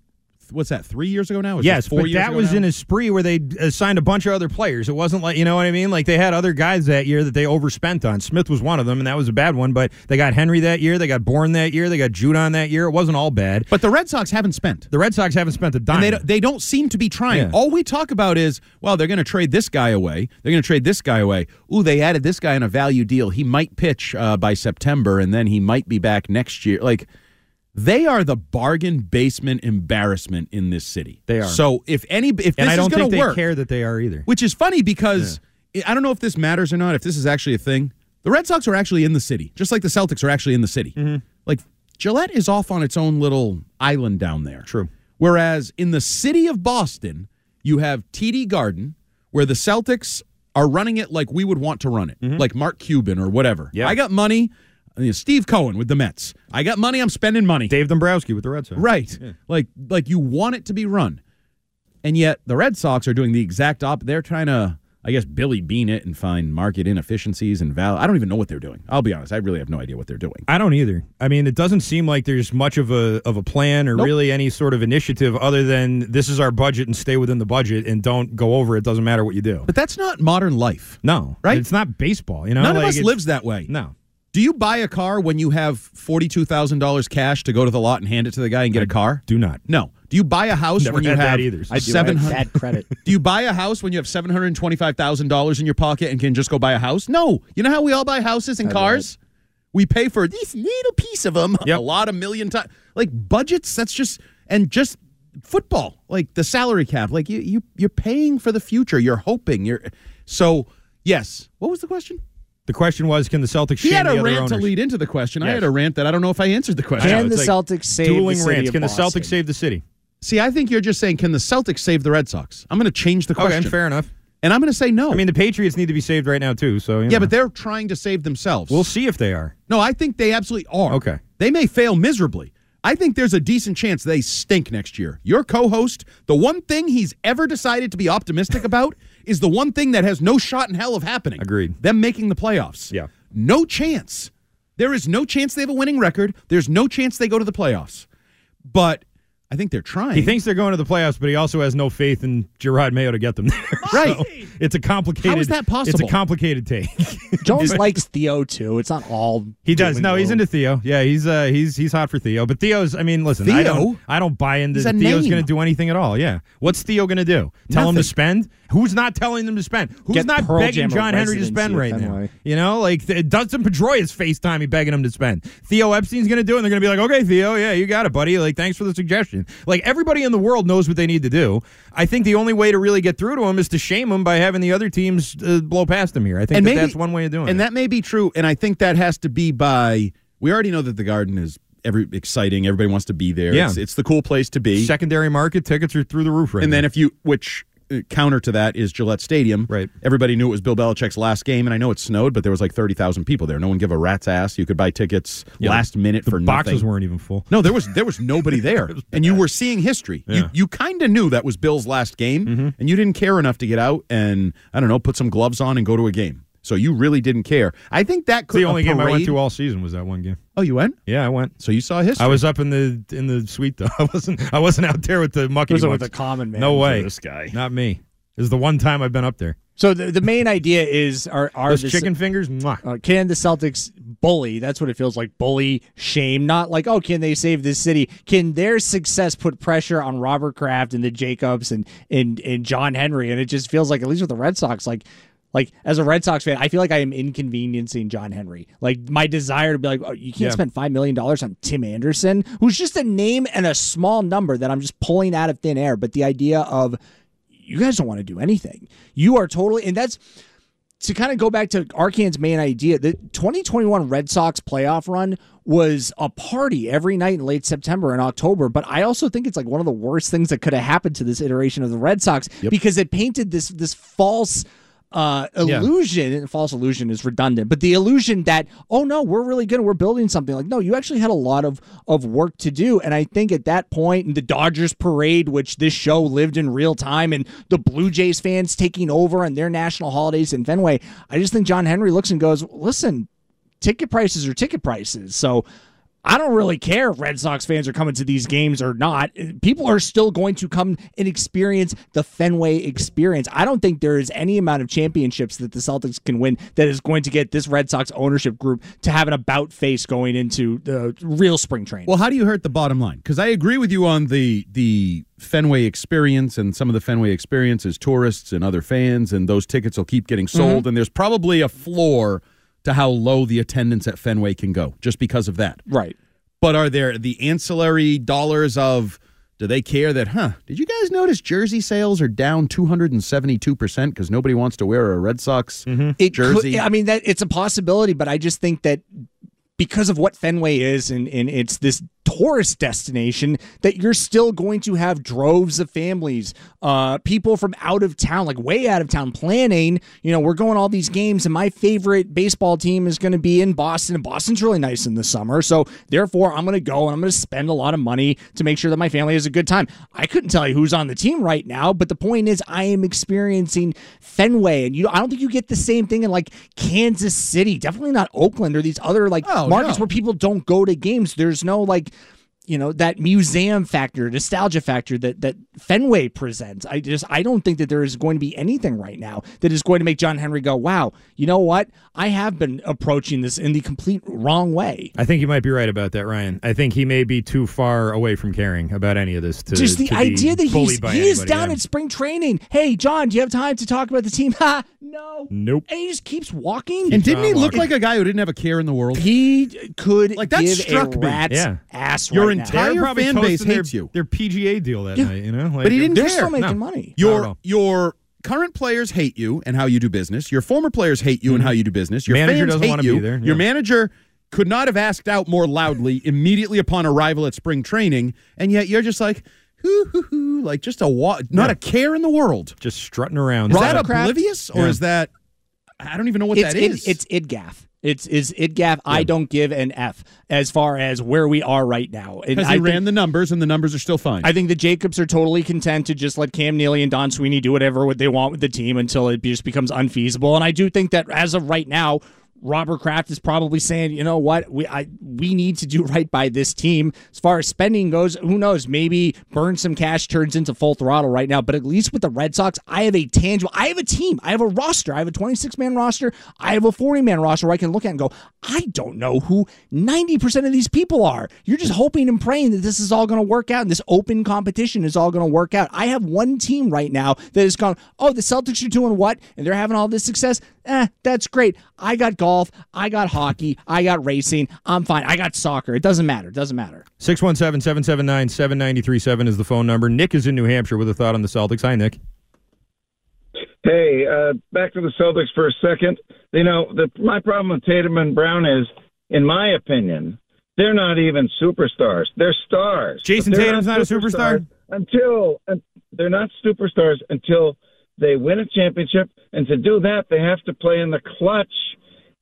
what's that? Three years ago now? Was yes, four but years that was now? in a spree where they uh, signed a bunch of other players. It wasn't like you know what I mean. Like they had other guys that year that they overspent on. Smith was one of them, and that was a bad one. But they got Henry that year. They got Bourne that year. They got Judon that year. It wasn't all bad. But the Red Sox haven't spent. The Red Sox haven't spent a dime. And they don't, they don't seem to be trying. Yeah. All we talk about is, well, they're going to trade this guy away. They're going to trade this guy away. Ooh, they added this guy in a value deal. He might pitch uh, by September, and then he might be back next year. Like, they are the bargain basement embarrassment in this city. They are. So if any, if this and I is don't going think to they work, care that they are either. which is funny because I don't know if this matters or not. If this is actually a thing, the Red Sox are actually in the city, just like the Celtics are actually in the city. Mm-hmm. Like Gillette is off on its own little island down there. True. Whereas in the city of Boston, you have TD Garden, where the Celtics are running it like we would want to run it, like Mark Cuban or whatever. Mm-hmm. Yeah. I got money. I mean, Steve Cohen with the Mets. I got money. I'm spending money. Dave Dombrowski with the Red Sox. Right. Yeah. Like like you want it to be run. And yet the Red Sox are doing the exact opposite. They're trying to, I guess, Billy Beane it and find market inefficiencies and val. I don't even know what they're doing. I'll be honest. I really have no idea what they're doing. I don't either. I mean, it doesn't seem like there's much of a of a plan or Nope. really any sort of initiative other than this is our budget and stay within the budget and don't go over it. Doesn't matter what you do. But that's not modern life. No, Right? It's not baseball. You know, None of Like, us it's- lives that way. No, Do you buy a car when you have $42,000 cash to go to the lot and hand it to the guy and get a car? do not. No. Do you buy a house Never when you have either. I do. I seven hundred? bad credit. Do you buy a house when you have seven hundred twenty-five thousand dollars in your pocket and can just go buy a house? No. You know how we all buy houses and I cars? We pay for this little piece of them Yep. a lot of million times. Like budgets, that's just and just football, like the salary cap. Like you, you, you're paying for the future. You're hoping. You're so yes. What was the question? The question was, can the Celtics? Save the team? He shame had the a other rant to lead into the question. I had a rant that I don't know if I answered the question. Can the like Celtics save Dueling the city rants. of Can the Boston? Celtics save the city? See, I think you're just saying, can the Celtics save the Red Sox? I'm going to change the question. Okay, fair enough. And I'm going to say no. I mean, the Patriots need to be saved right now too. So yeah, know. but they're trying to save themselves. we'll see if they are. no, I think they absolutely are. Okay. They may fail miserably. I think there's a decent chance they stink next year. Your co host, the one thing he's ever decided to be optimistic about is the one thing that has no shot in hell of happening. Agreed. Them making the playoffs. Yeah. No chance. There is no chance they have a winning record. There's no chance they go to the playoffs. But I think they're trying. He thinks they're going to the playoffs, but he also has no faith in Jerod Mayo to get them there. Right. So it's a complicated. How is that possible? It's a complicated take. Jones likes Theo too. It's not all He does. doom and No, he's into Theo. Yeah, he's uh he's he's hot for Theo. But Theo's I mean, listen, I Theo? don't I don't buy into He's a Theo's gonna do anything at all. Yeah. What's Theo gonna do? Tell him to spend? Who's not telling them to spend? Who's Get not Pearl begging Jam John Henry to spend at right now? You know, like th- Dustin Pedroia's FaceTime he begging him to spend. Theo Epstein's gonna do it and they're gonna be like, Okay, Theo, yeah, you got it, buddy. Like, thanks for the suggestion. Like everybody in the world knows what they need to do. I think the only way to really get through to them is to shame them by having the other teams uh, blow past them here. I think that that's one way of doing and it. And that may be true. And I think that has to be by. We already know that the Garden is every exciting. Everybody wants to be there. Yeah. It's, it's the cool place to be. secondary market tickets are through the roof right and now. then if you, which counter to that is Gillette Stadium. Right. Everybody knew it was Bill Belichick's last game, and I know it snowed, but there was like thirty thousand people there. No one give a rat's ass. You could buy tickets Yeah, last minute the for boxes nothing. weren't even full. No, there was there was nobody there, and you were seeing history. You you kind of knew that was Bill's last game, Mm-hmm. and you didn't care enough to get out and I don't know, put some gloves on and go to a game. So you really didn't care. I think that could the only a game I went parade- to all season was that one game. Oh, you went? Yeah, I went. So you saw history. I was up in the in the suite though. I wasn't I wasn't out there with the mucky. Wasn't with mucks. the common man No way. this guy. Not me. This is the one time I've been up there. So the, the main idea is are are Those the, chicken fingers. Uh, can the Celtics bully? That's what it feels like. Bully, shame. Not like oh, can they save this city? Can their success put pressure on Robert Kraft and the Jacobs and and and John Henry? And it just feels like at least with the Red Sox, like. Like as a Red Sox fan, I feel like I am inconveniencing John Henry. Like my desire to be like, oh, you can't Yeah. spend five million dollars on Tim Anderson, who's just a name and a small number that I'm just pulling out of thin air. But the idea of you guys don't want to do anything. You are totally, and that's to kind of go back to Arcand's main idea. The 2021 Red Sox playoff run was a party every night in late September and October. But I also think it's like one of the worst things that could have happened to this iteration of the Red Sox because it painted this this false uh illusion and false illusion is redundant but the illusion that oh no we're really good we're building something like no you actually had a lot of of work to do. And i think at that point in the dodgers parade which this show lived in real time and the blue jays fans taking over and their national holidays in fenway i just think john henry looks and goes listen ticket prices are ticket prices. So I don't really care if Red Sox fans are coming to these games or not. People are still going to come and experience the Fenway experience. I don't think there is any amount of championships that the Celtics can win that is going to get this Red Sox ownership group to have an about face going into the real spring training. Well, how do you hurt the bottom line? Because I agree with you on the the Fenway experience and some of the Fenway experience is tourists and other fans, and those tickets will keep getting sold. Mhm. And there's probably a floor to how low the attendance at Fenway can go just because of that. Right. But are there the ancillary dollars of do they care that, huh? Did you guys notice jersey sales are down 272% because nobody wants to wear a Red Sox mm-hmm. It jersey? Could, I mean, that it's a possibility, but I just think that because of what Fenway is and, and it's this tourist destination that you're still going to have droves of families, uh, people from out of town, like way out of town, planning. You know, we're going all these games, and my favorite baseball team is going to be in Boston, and Boston's really nice in the summer. So therefore, I'm going to go and I'm going to spend a lot of money to make sure that my family has a good time. I couldn't tell you who's on the team right now, but the point is, I am experiencing Fenway, and you, I don't think you get the same thing in like Kansas City, definitely not Oakland or these other like markets no. where people don't go to games. There's no like you know that museum factor nostalgia factor that that fenway presents i just i don't think that there is going to be anything right now that is going to make john henry go wow you know what i have been approaching this in the complete wrong way I think you might be right about that, Ryan. I think he may be too far away from caring about any of this. To just the to be idea that he's he is down yeah. at spring training hey john do you have time to talk about the team ha no Nope. and he just keeps walking and didn't he look like a guy who didn't have a care in the world? he could like that give struck a me. rat's Yeah. ass Your right now. entire They're probably fan base toasting their- hates you. Their PGA deal that Yeah. night, you know. Like, but he didn't they're care. still making No. money Not at Your all. your current players hate you and how you do business. Your former players hate you and how you do business. Your Mm-hmm. Manager fans doesn't hate wanna you. be there, Your yeah. manager could not have asked out more loudly immediately upon arrival at spring training, and yet you're just like, hoo hoo hoo, like just a wa- not Yeah. a care in the world. just strutting around. Is that Robert oblivious or Yeah. is that? I don't even know what that is. it's that id. It's idgaff. It's is idgaff. I don't give an f as far as where we are right now. And because I he think- ran the numbers and the numbers are still fine. I think the Jacobs are totally content to just let Cam Neely and Don Sweeney do whatever what they want with the team until it just becomes unfeasible. And I do think that as of right now, Robert Kraft is probably saying, you know what, we I we need to do right by this team. As far as spending goes, who knows? Maybe burn some cash turns into full throttle right now. But at least with the Red Sox, I have a tangible, I have a team, I have a roster, I have a 26 man roster, I have a 40 man roster where I can look at and go, I don't know who 90% of these people are. You're just hoping and praying that this is all going to work out and this open competition is all going to work out. I have one team right now that has gone, oh, the Celtics are doing what? And they're having all this success. Eh, that's great. I got golf. I got hockey. I got racing. I'm fine. I got soccer. It doesn't matter. It doesn't matter. 617 779 7937 is the phone number. Nick is in New Hampshire with a thought on the Celtics. Hi, Nick. Hey, uh, back to the Celtics for a second. You know, the, my problem with Tatum and Brown is, in my opinion, they're not even superstars. They're stars. Jayson they're Tatum's not a superstar? until uh, they're not superstars until they win a championship, and to do that, they have to play in the clutch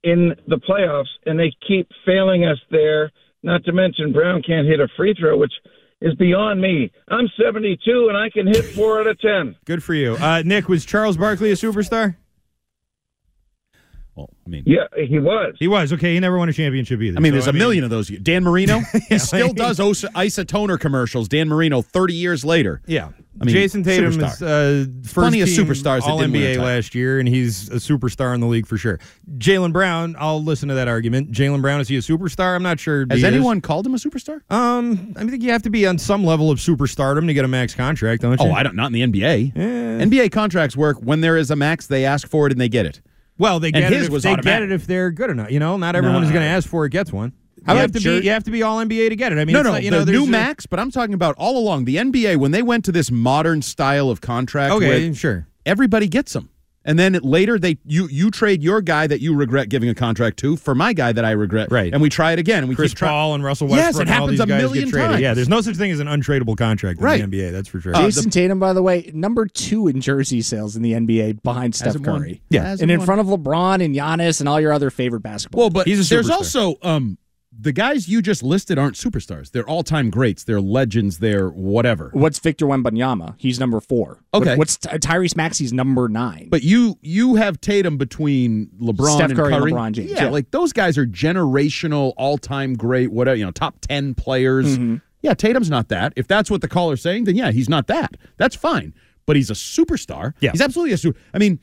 in the playoffs, and they keep failing us there. Not to mention Brown can't hit a free throw, which is beyond me. I'm 72 and I can hit four out of ten. Good for you. Uh, Nick, was Charles Barkley a superstar? Well, I mean, Yeah, he was. He was. Okay, he never won a championship either. I mean, So, there's a million of those. Dan Marino, he still does Osa- isotoner commercials. Dan Marino, 30 years later. Yeah. I mean, Jayson Tatum superstar. is uh, first Plenty of team superstars that All didn't win a NBA last year, and he's a superstar in the league for sure. Jaylen Brown, I'll listen to that argument. Jaylen Brown is he a superstar? I'm not sure. Has he is. anyone called him a superstar? Um, I think you have to be on some level of superstardom to get a max contract, don't you? Oh, I don't. Not in the NBA. Eh. NBA contracts work when there is a max. They ask for it and they get it. Well, they get it if They get it if they're good enough. You know, not everyone No. is going to ask for it gets one. You have to be you have to be all NBA to get it. I mean, no, it's no, not- you the know, new a- max. But I'm talking about all along the NBA when they went to this modern style of contract. Okay, where sure. Everybody gets them, and then later they you you trade your guy that you regret giving a contract to for my guy that I regret. Right. and we try it again. And we Chris keep trying. Paul and Russell Westbrook. Yes, Westbrook it and all happens these a million times. Yeah, there's no such thing as an untradeable contract in the NBA. That's for sure. Jayson Tatum, by the way, number two in jersey sales in the NBA behind Steph Hasn't won. Curry. Yeah. and in won. front of LeBron and Giannis and all your other favorite basketball. Well, but He's a there's also um the guys you just listed aren't superstars. They're all time greats. They're legends. They're whatever. What's Victor Wembanyama? He's number four. Okay. What's Ty- Tyrese Maxey's number nine? But you you have Tatum between LeBron Steph and Curry and Curry. LeBron James, Yeah, yeah. like those guys are generational, all time great, whatever you know, top ten players. Mm-hmm. Yeah, Tatum's not that. If that's what the caller's saying, then yeah, he's not that. That's fine. But he's a superstar. Yeah. he's absolutely a super. I mean.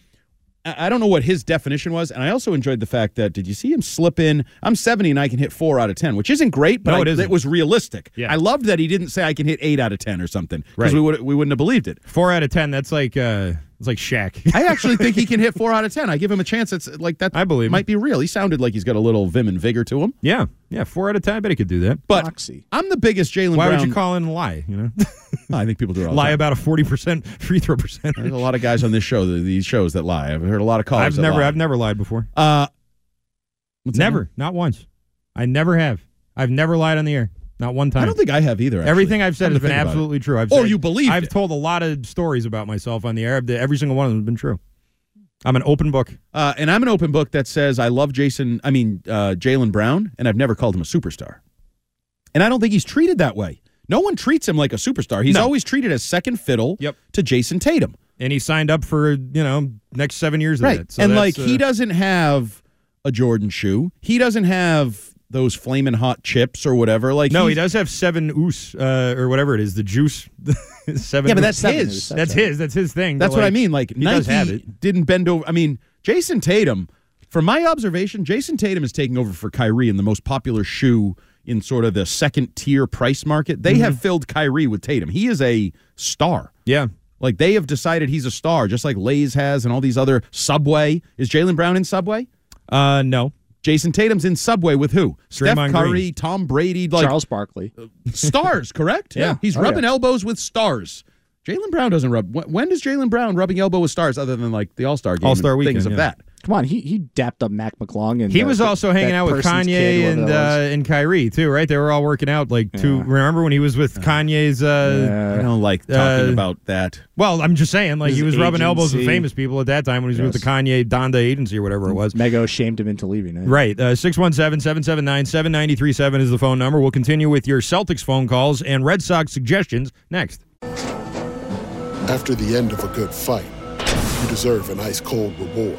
I don't know what his definition was, and I also enjoyed the fact that did you see him slip in? I'm 70 and I can hit four out of 10, which isn't great, but No, I- it isn't. it was realistic. Yeah. I loved that he didn't say I can hit eight out of 10 or something because Right. we would we wouldn't have believed it. Four out of ten. That's like uh, it's like Shaq. I actually think he can hit four out of ten. I give him a chance. It's like that. I believe might be real. He sounded like he's got a little vim and vigor to him. yeah, yeah. Four out of ten. I bet he could do that. But Moxie. I'm the biggest Jaylen. Why Brown. would you call in and lie? You know, I think people do it all lie time. about a forty percent free throw percentage. There's a lot of guys on this show, these shows that lie. I've heard a lot of callers. I've that never, lie. I've never lied before. Uh. Never, not once. I never have. I've never lied on the air. Not one time. I don't think I have either. actually. Everything I've said has been about it. absolutely true. I've Or said- you believed I've it. told a lot of stories about myself on the air. Every single one of them has been true. I'm an open book. Uh, and I'm an open book that says I love Jayson. I mean uh, Jaylen Brown, and I've never called him a superstar. And I don't think he's treated that way. No one treats him like a superstar. He's No. always treated as second fiddle Yep. to Jayson Tatum. And he signed up for, you know, next seven years of right. So and like he uh, doesn't have a Jordan shoe. He doesn't have those flaming hot chips or whatever. Like No, he does have seven oos uh, or whatever it is, the juice. seven. Yeah, but that's his. oos, That's his. That's his thing. That's but, what I mean. Like he does have Nike it. didn't bend over. I mean, Jayson Tatum. From my observation, Jayson Tatum is taking over for Kyrie in the most popular shoe in sort of the second tier price market. They Mm-hmm. have filled Kyrie with Tatum. He is a star. Yeah. Like they have decided he's a star, just like Lay's has and all these other Subway. Is Jaylen Brown in Subway? Uh, no. Jayson Tatum's in Subway with who? Steph Curry, Green. Tom Brady, like Charles Barkley. Uh, stars, correct? Yeah. He's Oh, rubbing yeah. elbows with stars. Jaylen Brown doesn't rub. When, when does Jaylen Brown rubbing elbow with stars other than like the All Star game? All-Star and weekend, things of yeah. that. Come on, he he dapped up Mac McClung and He uh, was that- also hanging that out with Kanye and that uh, and Kyrie too, right? They were all working out like two. Yeah. Remember when he was with Kanye's? Uh, I don't like talking uh, about that. Well, I'm just saying, like he His was rubbing elbows with famous people at that time when he was with the Kanye Donda agency or whatever it was. Mego shamed him into leaving. eh? Right. Uh, 617 779 7937 is the phone number. We'll continue with your Celtics phone calls and Red Sox suggestions next. After the end of a good fight, you deserve an ice cold reward.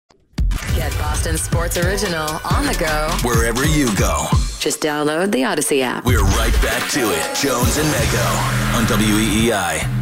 Get Boston Sports Original on the go. Wherever you go. Just download the Audacy app. We're right back to it. Jones and Mego on WEEI.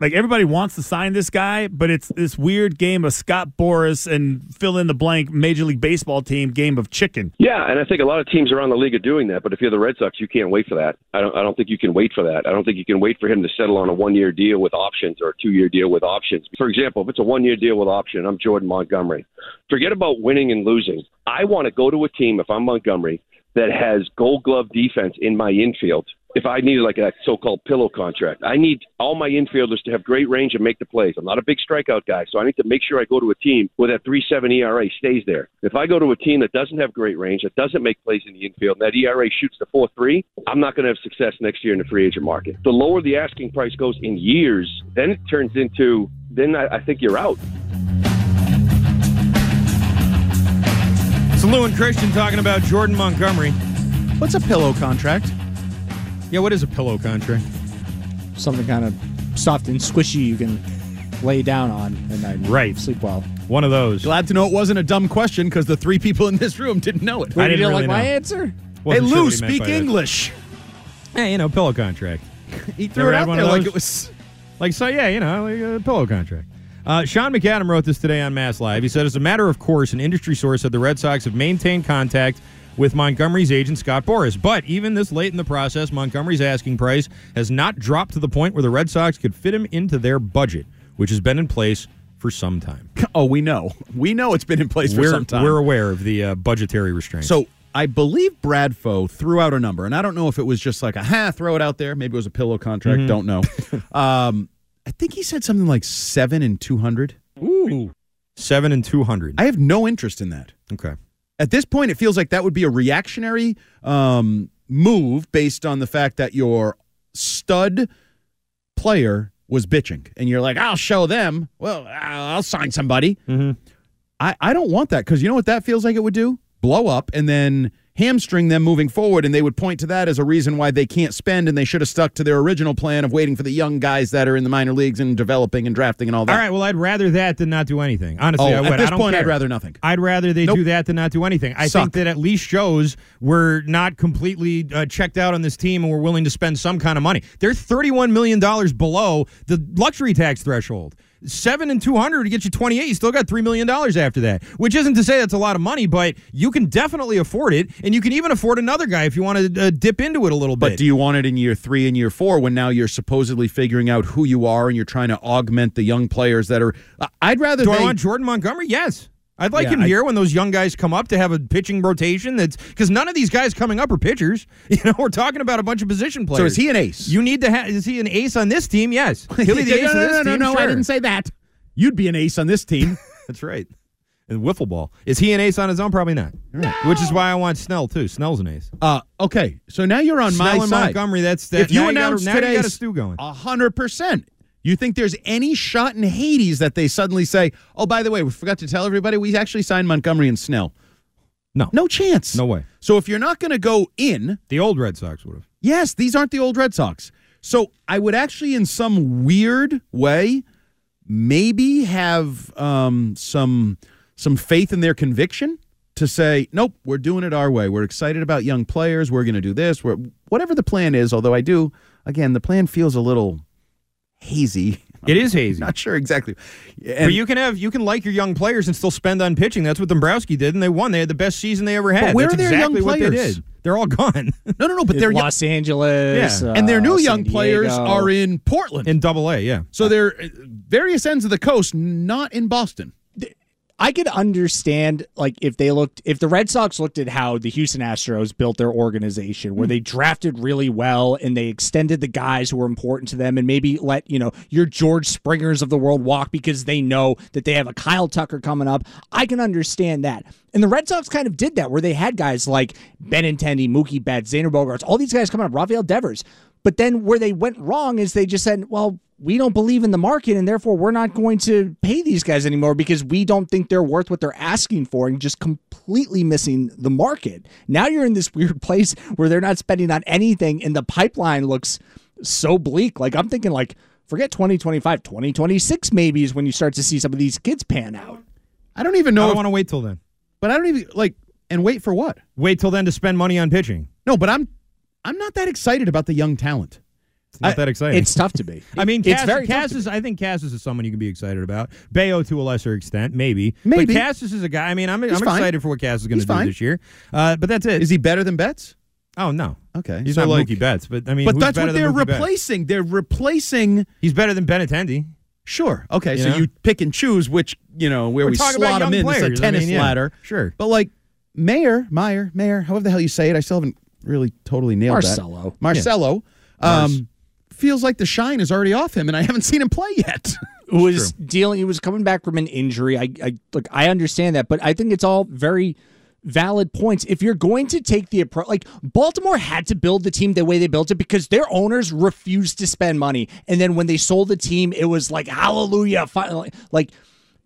Like everybody wants to sign this guy, but it's this weird game of Scott Boras and fill in the blank Major League Baseball team game of chicken. Yeah, and I think a lot of teams around the league are doing that. But if you're the Red Sox, you can't wait for that. I don't. I don't think you can wait for that. I don't think you can wait for him to settle on a one-year deal with options or a two-year deal with options. For example, if it's a one-year deal with option, I'm Jordan Montgomery. Forget about winning and losing. I want to go to a team if I'm Montgomery that has Gold Glove defense in my infield. If I needed like a so-called pillow contract, I need all my infielders to have great range and make the plays. I'm not a big strikeout guy, so I need to make sure I go to a team where that 3.7 ERA stays there. If I go to a team that doesn't have great range, that doesn't make plays in the infield, and that ERA shoots to 4.3, I'm not going to have success next year in the free agent market. The lower the asking price goes in years, then it turns into then I, I think you're out. It's Lou and Christian talking about Jordan Montgomery. What's a pillow contract? Yeah, what is a pillow contract? Something kind of soft and squishy you can lay down on and I Right. sleep well. One of those. Glad to know it wasn't a dumb question because the three people in this room didn't know it. Wait, I didn't you don't really like my know. answer? Wasn't hey, sure Lou, what he meant speak by that. English. Hey, you know, pillow contract. He threw Never it had out one there of like those? it was. Like, so, yeah, you know, like a pillow contract. Uh, Sean McAdam wrote this today on Mass Live. He said, as a matter of course, an industry source said the Red Sox have maintained contact with Montgomery's agent, Scott Boras. But even this late in the process, Montgomery's asking price has not dropped to the point where the Red Sox could fit him into their budget, which has been in place for some time. Oh, we know. We know it's been in place for we're, some time. We're aware of the uh, budgetary restraints. So I believe Brad Bradfo threw out a number, and I don't know if it was just like a ha, throw it out there. Maybe it was a pillow contract. Mhm. Don't know. um, I think he said something like seven and two hundred. Ooh, seven and two hundred. I have no interest in that. Okay. At this point, it feels like that would be a reactionary um, move based on the fact that your stud player was bitching, and you're like, "I'll show them." Well, I'll sign somebody. Mm-hmm. I, I don't want that because you know what that feels like it would do? Blow up and then hamstring them moving forward, and they would point to that as a reason why they can't spend, and they should have stuck to their original plan of waiting for the young guys that are in the minor leagues and developing and drafting and all that. All right. Well, I'd rather that than not do anything. Honestly, Oh, I would. at this I don't point, I'd rather nothing. I'd rather they Nope. do that than not do anything. I Suck. think that at least shows we're not completely uh, checked out on this team and we're willing to spend some kind of money. They're thirty-one million dollars below the luxury tax threshold. Seven and two hundred to get you twenty-eight. You still got three million dollars after that, which isn't to say that's a lot of money, but you can definitely afford it, and you can even afford another guy if you want to uh, dip into it a little bit. But do you want it in year three and year four when now you're supposedly figuring out who you are and you're trying to augment the young players that are? I'd rather. Do they, I want Jordan Montgomery? Yes. I'd like Yeah, him I- here when those young guys come up to have a pitching rotation. That's because none of these guys coming up are pitchers. You know, we're talking about a bunch of position players. So is he an ace? You need to have. Is he an ace on this team? Yes. He'll be the ace no, no, this no, no, team. no, I didn't say that. You'd be an ace on this team. That's right. And wiffle ball. Is he an ace on his own? Probably not. Which is why I want Snell too. Snell's an ace. Uh, okay, so now you're on Snell my and side. Montgomery. That's that. if you now announce got, now today, you got a stew going. a hundred percent. You think there's any shot in Hades that they suddenly say, "Oh, by the way, we forgot to tell everybody we actually signed Montgomery and Snell." No, no chance. No way. So if you're not going to go in, the old Red Sox would have. Yes, these aren't the old Red Sox. So I would actually, in some weird way, maybe have um, some some faith in their conviction to say, nope, we're doing it our way. We're excited about young players. We're going to do this. We're, whatever the plan is. Although I do, again, the plan feels a little hazy. It is hazy. Not sure exactly. but you can have you can like your young players and still spend on pitching. That's what Dombrowski did, and they won. They had the best season they ever had. But where That's are their exactly young what they players? did. They're all gone. No, no, no. But they're young- Los Angeles, Yeah. and their new uh, young San players are in Portland. in Double A. Yeah. So they're uh, various ends of the coast, not in Boston. I could understand like if they looked if the Red Sox looked at how the Houston Astros built their organization where hmm. they drafted really well and they extended the guys who were important to them and maybe let, you know, your George Springers of the world walk because they know that they have a Kyle Tucker coming up. I can understand that. And the Red Sox kind of did that where they had guys like Benintendi, Mookie Betts, Xander Bogaerts, all these guys coming up, Rafael Devers. But then where they went wrong is they just said, well, we don't believe in the market and therefore we're not going to pay these guys anymore because we don't think they're worth what they're asking for and just completely missing the market. Now you're in this weird place where they're not spending on anything and the pipeline looks so bleak. Like I'm thinking like forget 2025, 2026 maybe is when you start to see some of these kids pan out. I don't even know. I if- don't want to wait till then. but I don't even like and wait for what? Wait till then to spend money on pitching. No, but I'm I'm not that excited about the young talent. It's not I- that exciting. It's tough to be. I mean, it's very Cass is. I think Casas is someone you can be excited about. Bello to a lesser extent, maybe. Maybe. But Casas is a guy. I mean, I'm, I'm excited for what Cass is going to do fine. this year. Uh, but that's it. Is he better than Betts? Oh no. Okay, He's so not like- Mookie Betts, but I mean, but that's what they're Mookie Betts? replacing. They're replacing. He's better than Benintendi. Sure. Okay. You so know? you pick and choose which you know where We're we talking about slot him in. It's a players. I tennis mean, yeah, ladder. sure. But like Mayer, Meyer, Mayer, however the hell you say it, I still haven't really totally nailed Marcelo. that. Marcelo. Um, feels like the shine is already off him, and I haven't seen him play yet. was dealing he was coming back from an injury. I, I look I understand that, but I think it's all very valid points. If you're going to take the approach like Baltimore had to build the team the way they built it because their owners refused to spend money. And then when they sold the team, it was like hallelujah. Finally like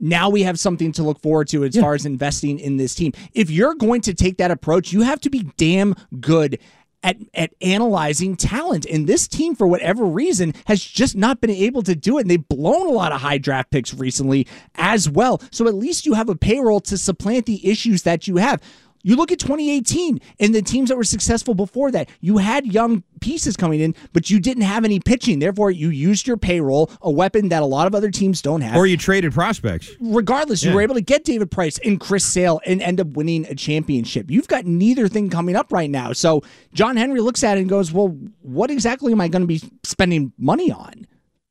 now we have something to look forward to as far as investing in this team. If you're going to take that approach, you have to be damn good at, at analyzing talent. And this team, for whatever reason, has just not been able to do it. And they've blown a lot of high draft picks recently as well. So at least you have a payroll to supplant the issues that you have. You look at 2018 and the teams that were successful before that. You had young pieces coming in, but you didn't have any pitching. Therefore, you used your payroll, a weapon that a lot of other teams don't have. Or you traded prospects. Regardless, you were able to get David Price and Chris Sale and end up winning a championship. You've got neither thing coming up right now. So John Henry looks at it and goes, Well, what exactly am I going to be spending money on?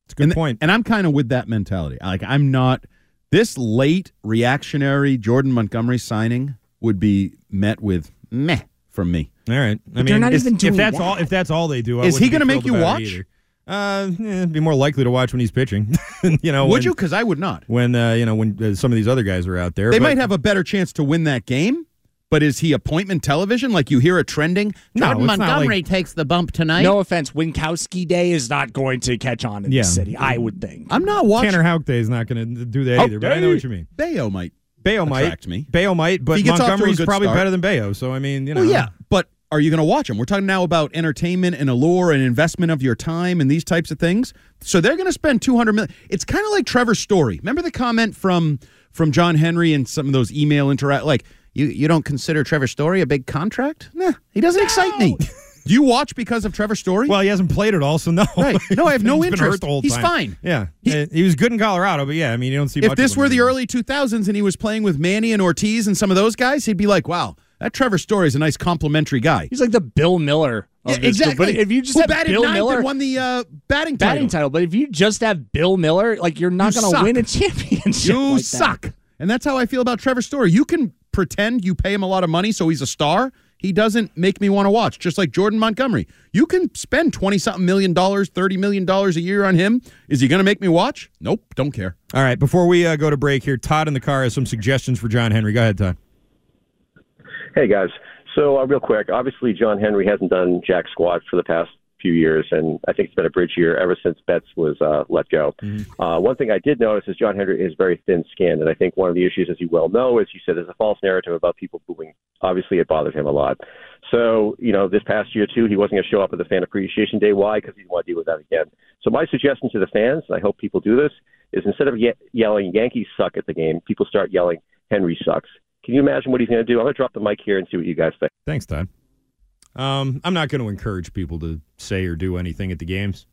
It's a good and, point. And I'm kind of with that mentality. Like I'm not this late reactionary Jordan Montgomery signing would be met with meh from me. All right. I But they're mean, not if, even doing if that's that. all, if that's all they do, I Is he gonna make you watch? either. Uh, yeah, be more likely to watch when he's pitching. you know, would when, you? Because I would not. When uh, you know when uh, some of these other guys are out there, They but- might have a better chance to win that game. But is he appointment television? Like you hear it trending? No, Jordan it's not Montgomery like- takes the bump tonight. No offense, Winckowski Day is not going to catch on in Yeah. the city, I would think. I'm not watching. Tanner Houck Day is not going to do that Houck either. But I know what you mean. Bello might. Bello might me. Bello might, but He gets off to a Montgomery's probably start. better than Bello. So I mean, you know, Well, yeah, but are you going to watch them? We're talking now about entertainment and allure and investment of your time and these types of things. So they're going to spend two hundred million. It's kind of like Trevor's story. Remember the comment from from John Henry and some of those email interact like you you don't consider Trevor Story a big contract? Nah, he doesn't excite me. Do you watch because of Trevor Story? Well, he hasn't played at all, so no. Right. No, I have no He's been interest. hurt the whole He's time. fine. Yeah, he, he was good in Colorado, but yeah, I mean, you don't see. if much this of him were the anymore. early 2000s and he was playing with Manny and Ortiz and some of those guys, he'd be like, "Wow, that Trevor Story is a nice complimentary guy." He's like the Bill Mueller. Yeah, this group. exactly. But if you just Who have batted Bill ninth Mueller, and won the uh, batting title. batting title, but if you just have Bill Mueller, like you're not You going to win a championship. You like that. suck. And that's how I feel about Trevor Story. You can pretend you pay him a lot of money so he's a star. He doesn't make me want to watch, just like Jordan Montgomery. You can spend 20 something million dollars, $30 million a year on him. Is he going to make me watch? Nope, don't care. All right, before we uh, go to break here, Todd in the car has some suggestions for John Henry. Go ahead, Todd. Hey guys, so uh, real quick, obviously John Henry hasn't done jack squat for the past few years, and I think it's been a bridge year ever since Betts was uh, let go. Uh, one thing I did notice is John Henry is very thin-skinned, and I think one of the issues, as you well know, is he said there's a false narrative about people booing. Obviously, it bothered him a lot. So, you know, this past year too, he wasn't going to show up at the Fan Appreciation Day. Why? Because he didn't want to deal with that again. So, my suggestion to the fans, and I hope people do this, is instead of ye- yelling "Yankees suck" at the game, people start yelling "Henry sucks." Can you imagine what he's going to do? I'm going to drop the mic here and see what you guys think. Thanks, Todd. Um, I'm not going to encourage people to say or do anything at the games.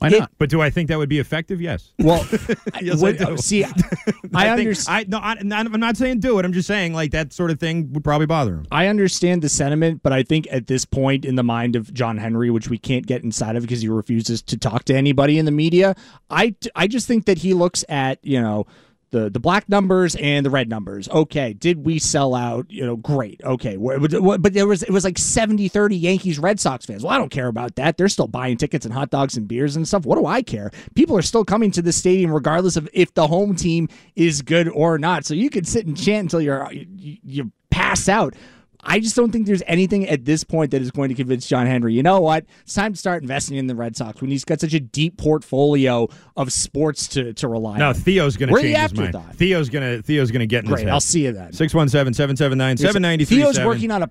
Why not? But do I think that would be effective? Yes. Well, yes, what- I see, I think- understand. No, I, I'm not saying do it. I'm just saying like that sort of thing would probably bother him. I understand the sentiment, but I think at this point in the mind of John Henry, which we can't get inside of because he refuses to talk to anybody in the media, I, I just think that he looks at, you know, the, the black numbers and the red numbers. Okay, did we sell out? You know, great. Okay, but there was it was like 70-30 Yankees Red Sox fans. Well, I don't care about that. They're still buying tickets and hot dogs and beers and stuff. What do I care? People are still coming to the stadium regardless of if the home team is good or not. So you could sit and chant until you're you, you pass out. I just don't think there's anything at this point that is going to convince John Henry. You know what? It's time to start investing in the Red Sox when he's got such a deep portfolio of sports to, to rely No, on. Theo's going to change his mind. Theo's going to Theo's going to get in Great, his head. I'll see you then. 617-779-793. Theo's working on a.